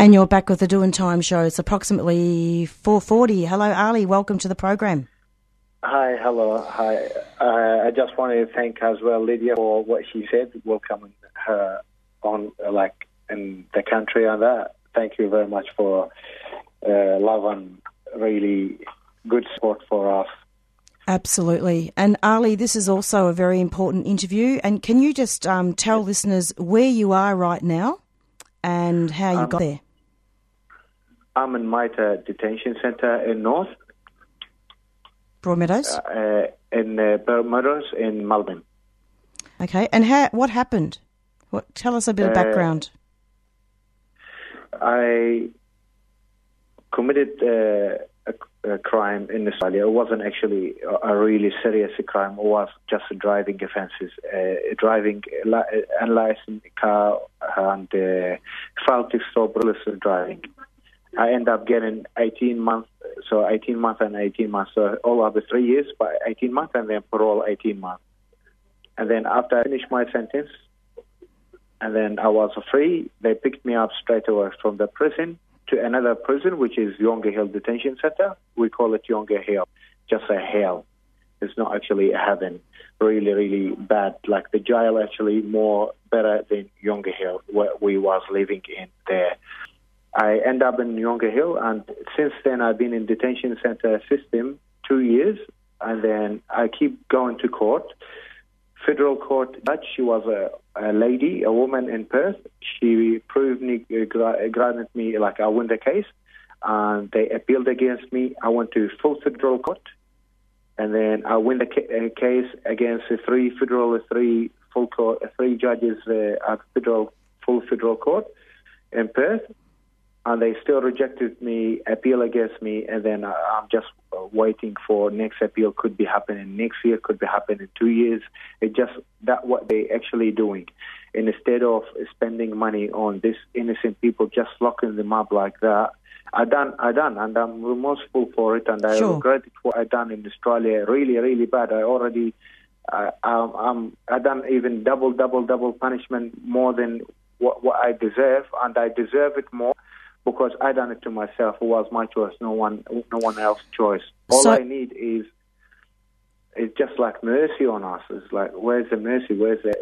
And you're back with the Doing Time show. It's approximately 4:40. Hello, Ali. Welcome to the program. Hi, hello, hi. Uh, I just wanted to thank as well Lydia for what she said, welcoming her on uh, like in the country and that. Thank you very much for uh, love and really good support for us. Absolutely. And Ali, this is also a very important interview. And can you just um, tell listeners where you are right now and how you Um, got there? I'm in MITA Detention Centre in North, Broadmeadows. uh, in uh, Meadows in Melbourne. Okay. And how? What happened? What? Tell us a bit of Uh, background. I committed uh, a, a crime in Australia. It wasn't actually a, a really serious crime. It was just driving offences, uh, driving li- unlicensed car and uh, failed to stop illicit driving. I end up getting 18 months, so 18 months and 18 months, so all over three years, but 18 months and then parole 18 months. And then after I finished my sentence, and then I was free. They picked me up straight away from the prison to another prison, which is Yongah Hill Detention Center. We call it Yongah Hill, just a hell. It's not actually a heaven. Really, really bad. Like the jail actually more better than Yongah Hill, where we was living in there. I end up in Yongah Hill, and since then I've been in detention center system two years, and then I keep going to court federal court judge. She was a, a lady, a woman in Perth. She proved me, uh, granted me like I win the case, and they appealed against me. I went to full federal court, and then I win the uh, case against the three federal, three full court, three judges uh, at federal full federal court in Perth. And they still rejected me, appeal against me, and then uh, I'm just uh, waiting for next appeal. Could be happening next year, could be happening in two years. It just that what they actually doing. Instead of spending money on this innocent people, just locking them up like that. I done, I done, and I'm remorseful for it, and I Sure. regret what I done in Australia. Really, really bad. I already, uh, um, um, I done even double, double, double punishment more than what, what I deserve, and I deserve it more because I done it to myself. It was my choice, no one, no one else's choice. All So- I need is it's just like mercy on us. It's like where's the mercy? Where's the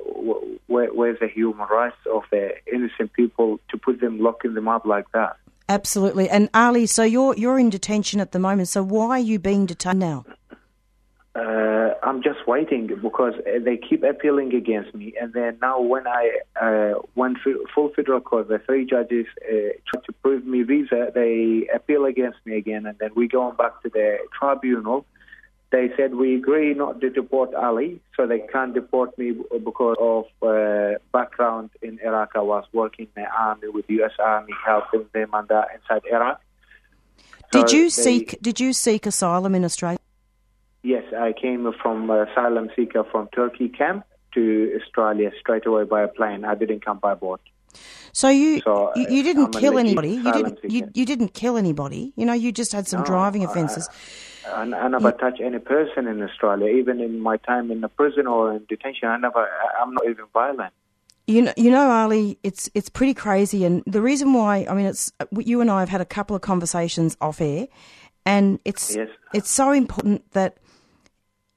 where, where's the human rights of the innocent people to put them locking them up like that? Absolutely. And Ali, so you're you're in detention at the moment. So why are you being detained now? Uh, I'm just waiting because uh, they keep appealing against me, and then now when I uh, went through full federal court, the three judges uh, tried to prove me visa. They appeal against me again, and then we going back to the tribunal. They said we agree not to deport Ali, so they can't deport me because of uh, background in Iraq. I was working in the army with U.S. Army, helping them and that inside Iraq. Did you they- seek Did you seek asylum in Australia? Yes, I came from uh, asylum seeker from Turkey camp to Australia straight away by a plane. I didn't come by boat. So you So, you, uh, you didn't I'm kill anybody. You didn't you, you didn't kill anybody. You know, you just had some No, driving offences. I, I never touch any person in Australia, even in my time in the prison or in detention. I never. I- I'm not even violent. You know, you know, Ali, it's it's pretty crazy, and the reason why, I mean, it's you and I have had a couple of conversations off air, and it's Yes. it's so important that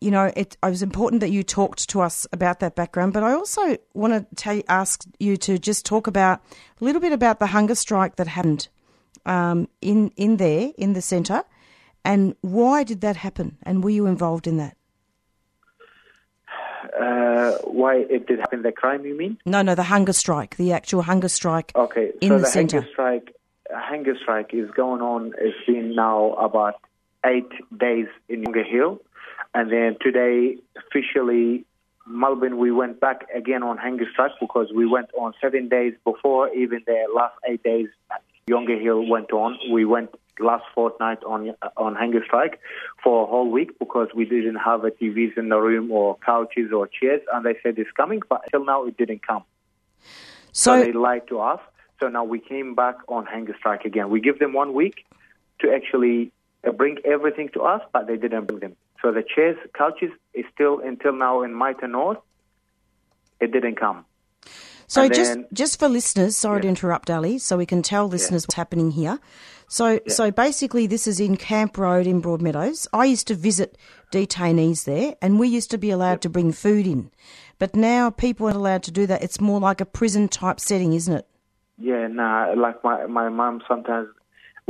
you know it, it was important that you talked to us about that background, but I also want to tell, ask you to just talk about a little bit about the hunger strike that happened um, in in there in the centre, And why did that happen? And were you involved in that? Uh, why it did happen? The crime, you mean? No, no, the hunger strike, the actual hunger strike. Okay, in so the, the, centre. hunger strike, hunger strike is going on. It's been now about eight days in Yongah Hill, and then today officially, Melbourne. We went back again on hunger strike because we went on seven days before. Even the last eight days, Yongah Hill went on. We went last fortnight on on hunger strike for a whole week because we didn't have a TVs in the room or couches or chairs, and they said it's coming, but until now it didn't come. So, So, they lied to us. So now we came back on hunger strike again. We give them one week to actually bring everything to us, but they didn't bring them. So the chairs, couches is still until now in MITA North. It didn't come. so and just then- just for listeners, sorry to interrupt, Ali, so we can tell listeners what's happening here. So, so basically, this is in Camp Road in Broadmeadows. I used to visit detainees there, and we used to be allowed to bring food in, but now people aren't allowed to do that. It's more like a prison type setting, isn't it? Yeah, nah. Like my my mom sometimes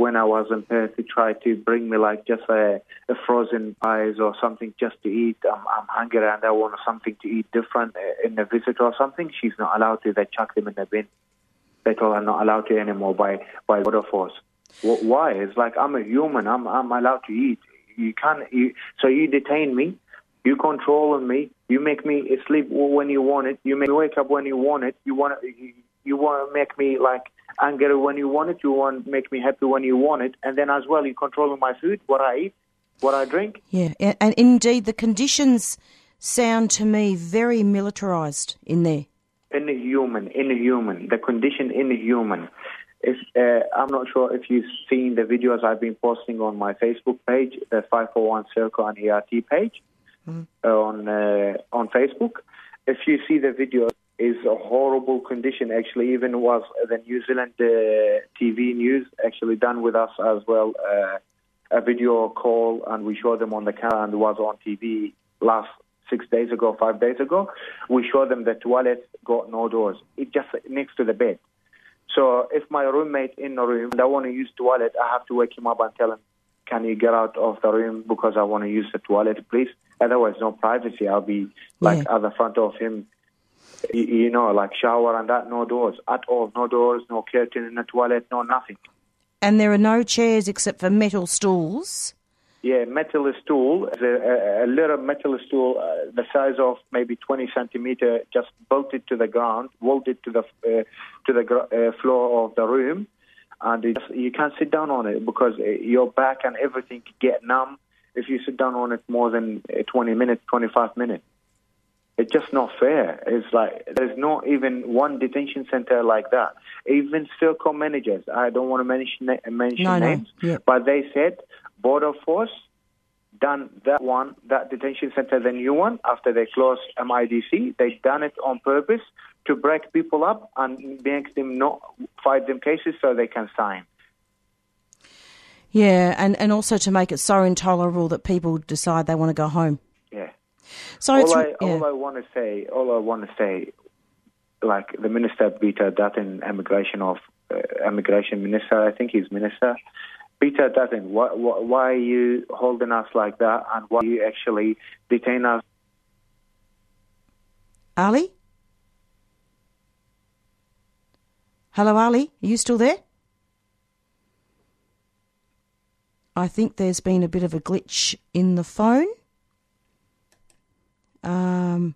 when I was in Perth, she tried to bring me like just a, a frozen pies or something just to eat. I'm, I'm hungry and I want something to eat different uh, in the visit or something. She's not allowed to. They chuck them in the bin. They told her not allowed to anymore by by order force. Why? It's like I'm a human. I'm I'm allowed to eat. You can't. You, so you detain me. You control me. You make me sleep when you want it. You make me wake up when you want it. You want you want to make me like angry when you want it. You want make me happy when you want it. And then as well, you control my food, what I eat, what I drink. Yeah, and indeed, the conditions sound to me very militarised in there. Inhuman, inhuman. The condition inhuman. If uh, I'm not sure if you've seen the videos I've been posting on my Facebook page, the 541 Circle and ERT page on uh, on Facebook. If you see the video, is a horrible condition. Actually, even was the New Zealand uh, TV news actually done with us as well. Uh, a video call, and we showed them on the camera, and it was on TV last six days ago, five days ago. We showed them the toilet got no doors. It just next to the bed. So if my roommate in the room and I want to use toilet, I have to wake him up and tell him, "Can you get out of the room because I want to use the toilet, please?" Otherwise, no privacy. I'll be like at the front of him, you, you know, like shower and that, no doors at all, no doors, no curtain in the toilet, no nothing. And there are no chairs except for metal stools. Yeah, metal stool, a, a, little metal stool, uh, the size of maybe 20 centimeter, just bolted to the ground, welded to the uh, to the gr- uh, floor of the room, and it just, you can't sit down on it because uh, your back and everything get numb if you sit down on it more than uh, 20 minutes, 25 minutes. It's just not fair. It's like there's not even one detention center like that. Even Serco managers, I don't want to mention mention No, no, names, yeah. but they said Border Force done that one, that detention center, the new one, after they closed MIDC. They done it on purpose to break people up and make them not fight them cases so they can sign. Yeah, and, and also to make it so intolerable that people decide they want to go home. So all I yeah. all I want to say, all I want to say, like the minister Peter Dutton, immigration of uh, immigration minister, I think he's minister. Peter Dutton, why, why, why are you holding us like that, and why you actually detain us? Ali? Hello, Ali? Are you still there? I think there's been a bit of a glitch in the phone. Um,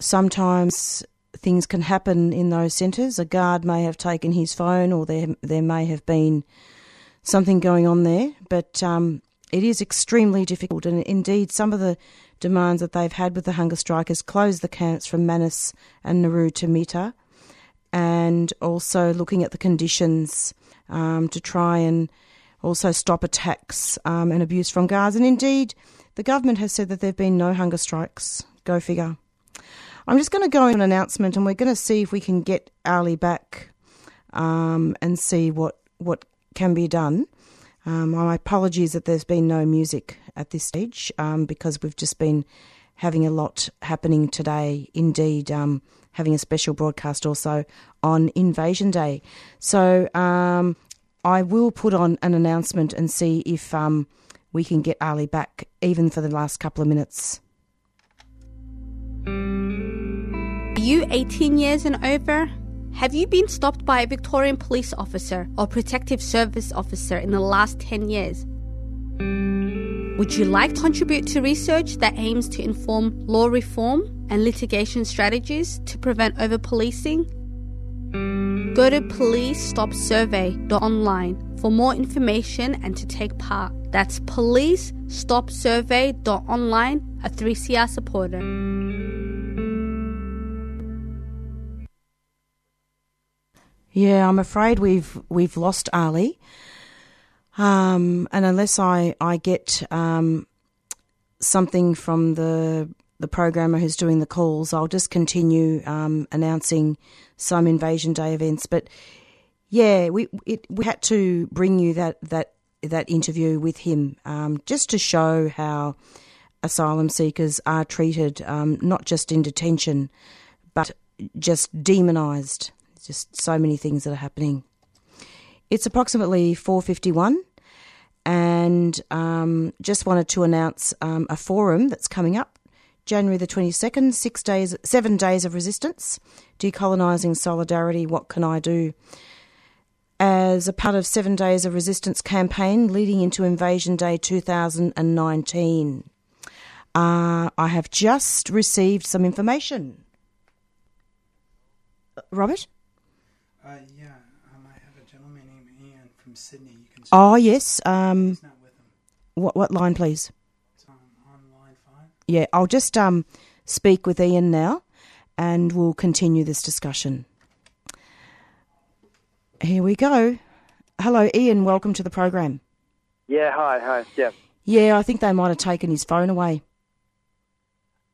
sometimes things can happen in those centres. A guard may have taken his phone, or there there may have been something going on there. But um, it is extremely difficult, and indeed, some of the demands that they've had with the hunger strikers close the camps from Manus and Nauru to MITA, and also looking at the conditions um, to try and also stop attacks um, and abuse from guards. And indeed, the government has said that there have been no hunger strikes. Go figure. I'm just going to go in an announcement, and we're going to see if we can get Ali back um, and see what what can be done. Um, my apologies that there's been no music at this stage um, because we've just been having a lot happening today. Indeed, um, having a special broadcast also on Invasion Day. So um, I will put on an announcement and see if um, we can get Ali back, even for the last couple of minutes. Are you 18 years and over? Have you been stopped by a Victorian police officer or protective service officer in the last 10 years? Would you like to contribute to research that aims to inform law reform and litigation strategies to prevent over policing? Go to policestopsurvey.online for more information and to take part. That's policestopsurvey.online, a 3CR supporter. Yeah, I'm afraid we've we've lost Ali. Um, and unless I I get um, something from the the programmer who's doing the calls, I'll just continue um, announcing some Invasion Day events. But yeah, we it, we had to bring you that that that interview with him um, just to show how asylum seekers are treated, um, not just in detention, but just demonised. Just so many things that are happening. It's approximately four fifty one, and um, just wanted to announce um, a forum that's coming up, January the twenty second. Six days, seven days of resistance, decolonising solidarity. What can I do? As a part of Seven Days of Resistance campaign leading into Invasion Day 2019. Uh, I have just received some information. Robert? Uh, yeah, um, I have a gentleman named Ian from Sydney. You can Oh, yes. Um, He's not with him. what, what line, please? It's on, on line five. Yeah, I'll just um, speak with Ian now and we'll continue this discussion. Here we go. Hello, Ian. Welcome to the program. Yeah, hi, hi, yeah. Yeah, I think they might have taken his phone away.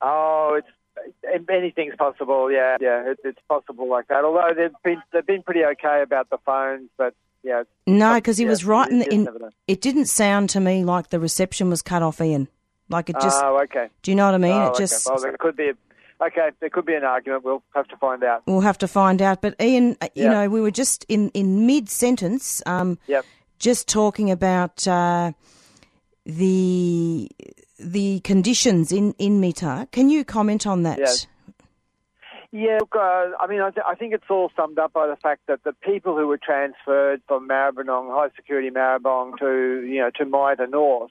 Oh, it's anything's possible. Yeah, yeah, it, it's possible like that. Although they've been they've been pretty okay about the phones, but yeah. No, because he yeah, was right in, in. It didn't sound to me like the reception was cut off, Ian. Like it just. oh, okay. Do you know what I mean? Oh, it okay. just. Well, there could be. A, okay, there could be an argument. We'll have to find out. We'll have to find out. But Ian, uh, you know, we were just in in mid sentence, um, Yep. just talking about uh, the the conditions in in MITA. Can you comment on that? Yeah. Yeah, look, uh, I mean, I, th- I think it's all summed up by the fact that the people who were transferred from Maribyrnong, high security Maribyrnong, to you know to MITA North,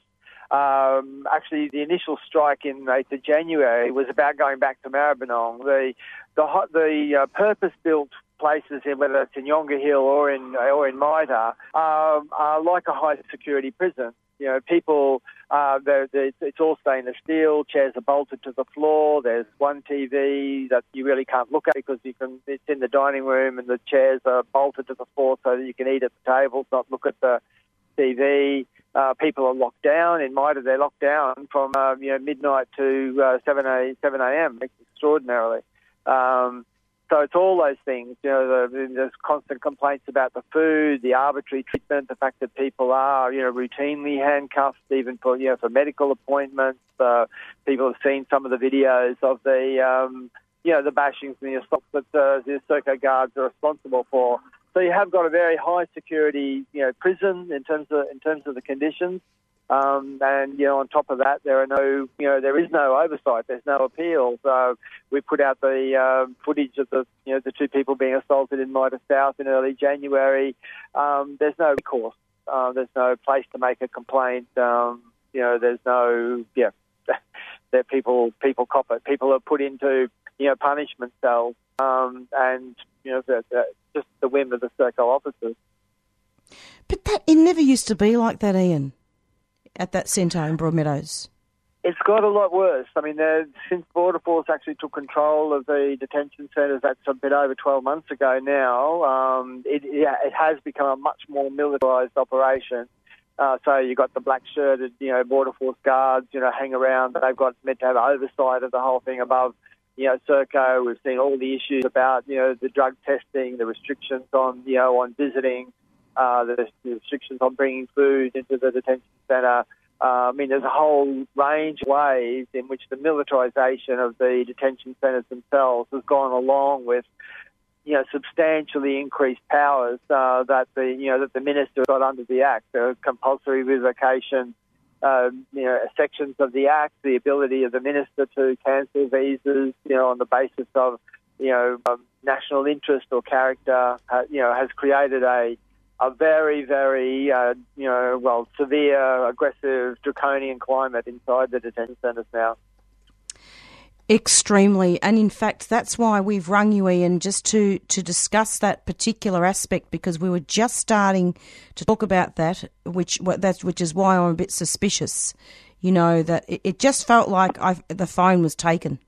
um, actually the initial strike in 8th of January was about going back to Maribyrnong. The the the uh, purpose built places in whether it's in Yongah Hill or in or in MITA um, are like a high security prison. You know, people, uh, they're, they're, it's all stainless steel. Chairs are bolted to the floor. There's one TV that you really can't look at because you can. It's in the dining room, and the chairs are bolted to the floor so that you can eat at the tables, not look at the TV. Uh, people are locked down. In MITA, they're locked down from uh, you know midnight to uh, seven a seven a.m. extraordinarily. Um, so it's all those things. You know, the, there's constant complaints about the food, the arbitrary treatment, the fact that people are, you know, routinely handcuffed, even for you know for medical appointments. Uh, people have seen some of the videos of the, um, you know, the bashings and the assaults that uh, the Serco guards are responsible for. So you have got a very high security, you know, prison in terms of in terms of the conditions. Um, and you know, on top of that, there are no, you know, there is no oversight. There's no appeal. So we put out the um, footage of the, you know, the two people being assaulted in MITA South in early January. Um, there's no recourse. Uh, there's no place to make a complaint. Um, you know, there's no, yeah, [LAUGHS] that people people cop it. People are put into, you know, punishment cells, um, and you know, the, the, just the whim of the Serco officers. But that it never used to be like that, Ian. At that centre in Broadmeadows. It's got a lot worse. I mean, since Border Force actually took control of the detention centres, that's a bit over 12 months ago now, um, it, yeah, it has become a much more militarised operation. Uh, so you've got the black shirted, you know, Border Force guards, you know, hang around. But they've got meant to have oversight of the whole thing above, you know, Serco. We've seen all the issues about, you know, the drug testing, the restrictions on, you know, on visiting, uh, the, the restrictions on bringing food into the detention centre. Uh, I mean, there's a whole range of ways in which the militarisation of the detention centres themselves has gone along with, you know, substantially increased powers uh, that the you know that the minister got under the Act, the compulsory revocation, um, you know, sections of the Act, the ability of the minister to cancel visas, you know, on the basis of you know um, national interest or character, uh, you know, has created a a very, very, uh, you know, well, severe, aggressive, draconian climate inside the detention centres now. Extremely, and in fact, that's why we've rung you, Ian, just to to discuss that particular aspect because we were just starting to talk about that, which that's which is why I'm a bit suspicious. You know that it, it just felt like I, the phone was taken.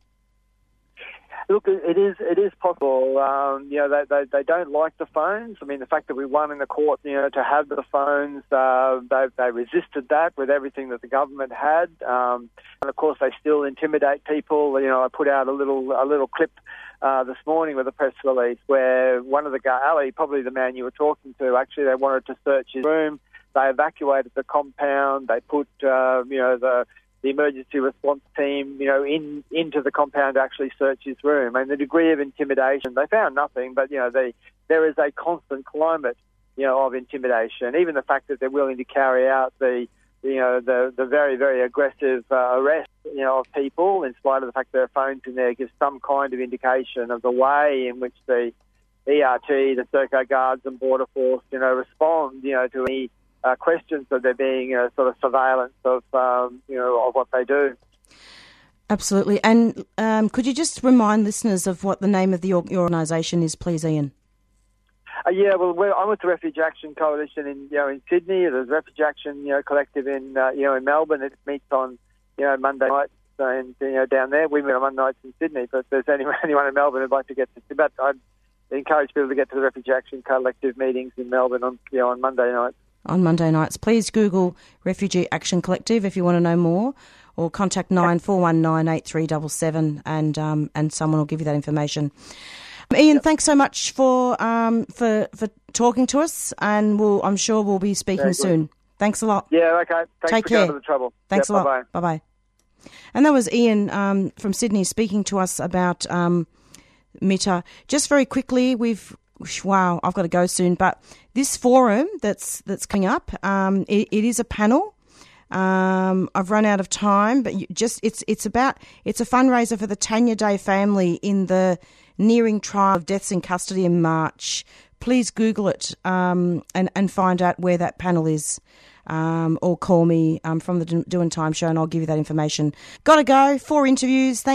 Look, it is it is possible. Um, you know, they, they they don't like the phones. I mean, the fact that we won in the court, you know, to have the phones, uh, they they resisted that with everything that the government had, um, and of course they still intimidate people. You know, I put out a little a little clip uh, this morning with a press release where one of the guy, Ali, probably the man you were talking to, actually they wanted to search his room. They evacuated the compound. They put, uh, you know, the the emergency response team, you know, in into the compound to actually search his room. And the degree of intimidation, they found nothing, but you know, they, there is a constant climate, you know, of intimidation. Even the fact that they're willing to carry out the, you know, the the very very aggressive uh, arrest, you know, of people, in spite of the fact there are phones in there, gives some kind of indication of the way in which the ERT, the Serco guards and border force, you know, respond, you know, to any uh, questions of there being a sort of surveillance of um, you know of what they do. Absolutely, and um, could you just remind listeners of what the name of the your organisation is, please, Ian? Uh, yeah, well, I'm with the Refugee Action Coalition in you know in Sydney. There's Refugee Action you know collective in uh, you know in Melbourne. It meets on you know Monday nights and you know down there. We meet on Monday nights in Sydney. But if there's anyone [LAUGHS] anyone in Melbourne who'd like to get to, but I'd encourage people to get to the Refugee Action Collective meetings in Melbourne on you know on Monday nights on Monday nights. Please Google Refugee Action Collective if you want to know more, or contact nine four one nine eight three double seven, and um, and someone will give you that information. Ian, thanks so much for um, for for talking to us, and we'll, I'm sure we'll be speaking soon. Thanks a lot. Yeah, okay. Thanks Take care. the trouble. Thanks a lot. Bye bye. And that was Ian um, from Sydney speaking to us about um, MITA. Just very quickly, we've wow, I've got to go soon. But this forum that's that's coming up, um, it, it is a panel. Um, I've run out of time, but just it's it's about it's a fundraiser for the Tanya Day family in the nearing trial of deaths in custody in March. Please Google it um, and and find out where that panel is. Um, or call me um, from the Doing Time show and I'll give you that information. Gotta go. Four interviews. Thank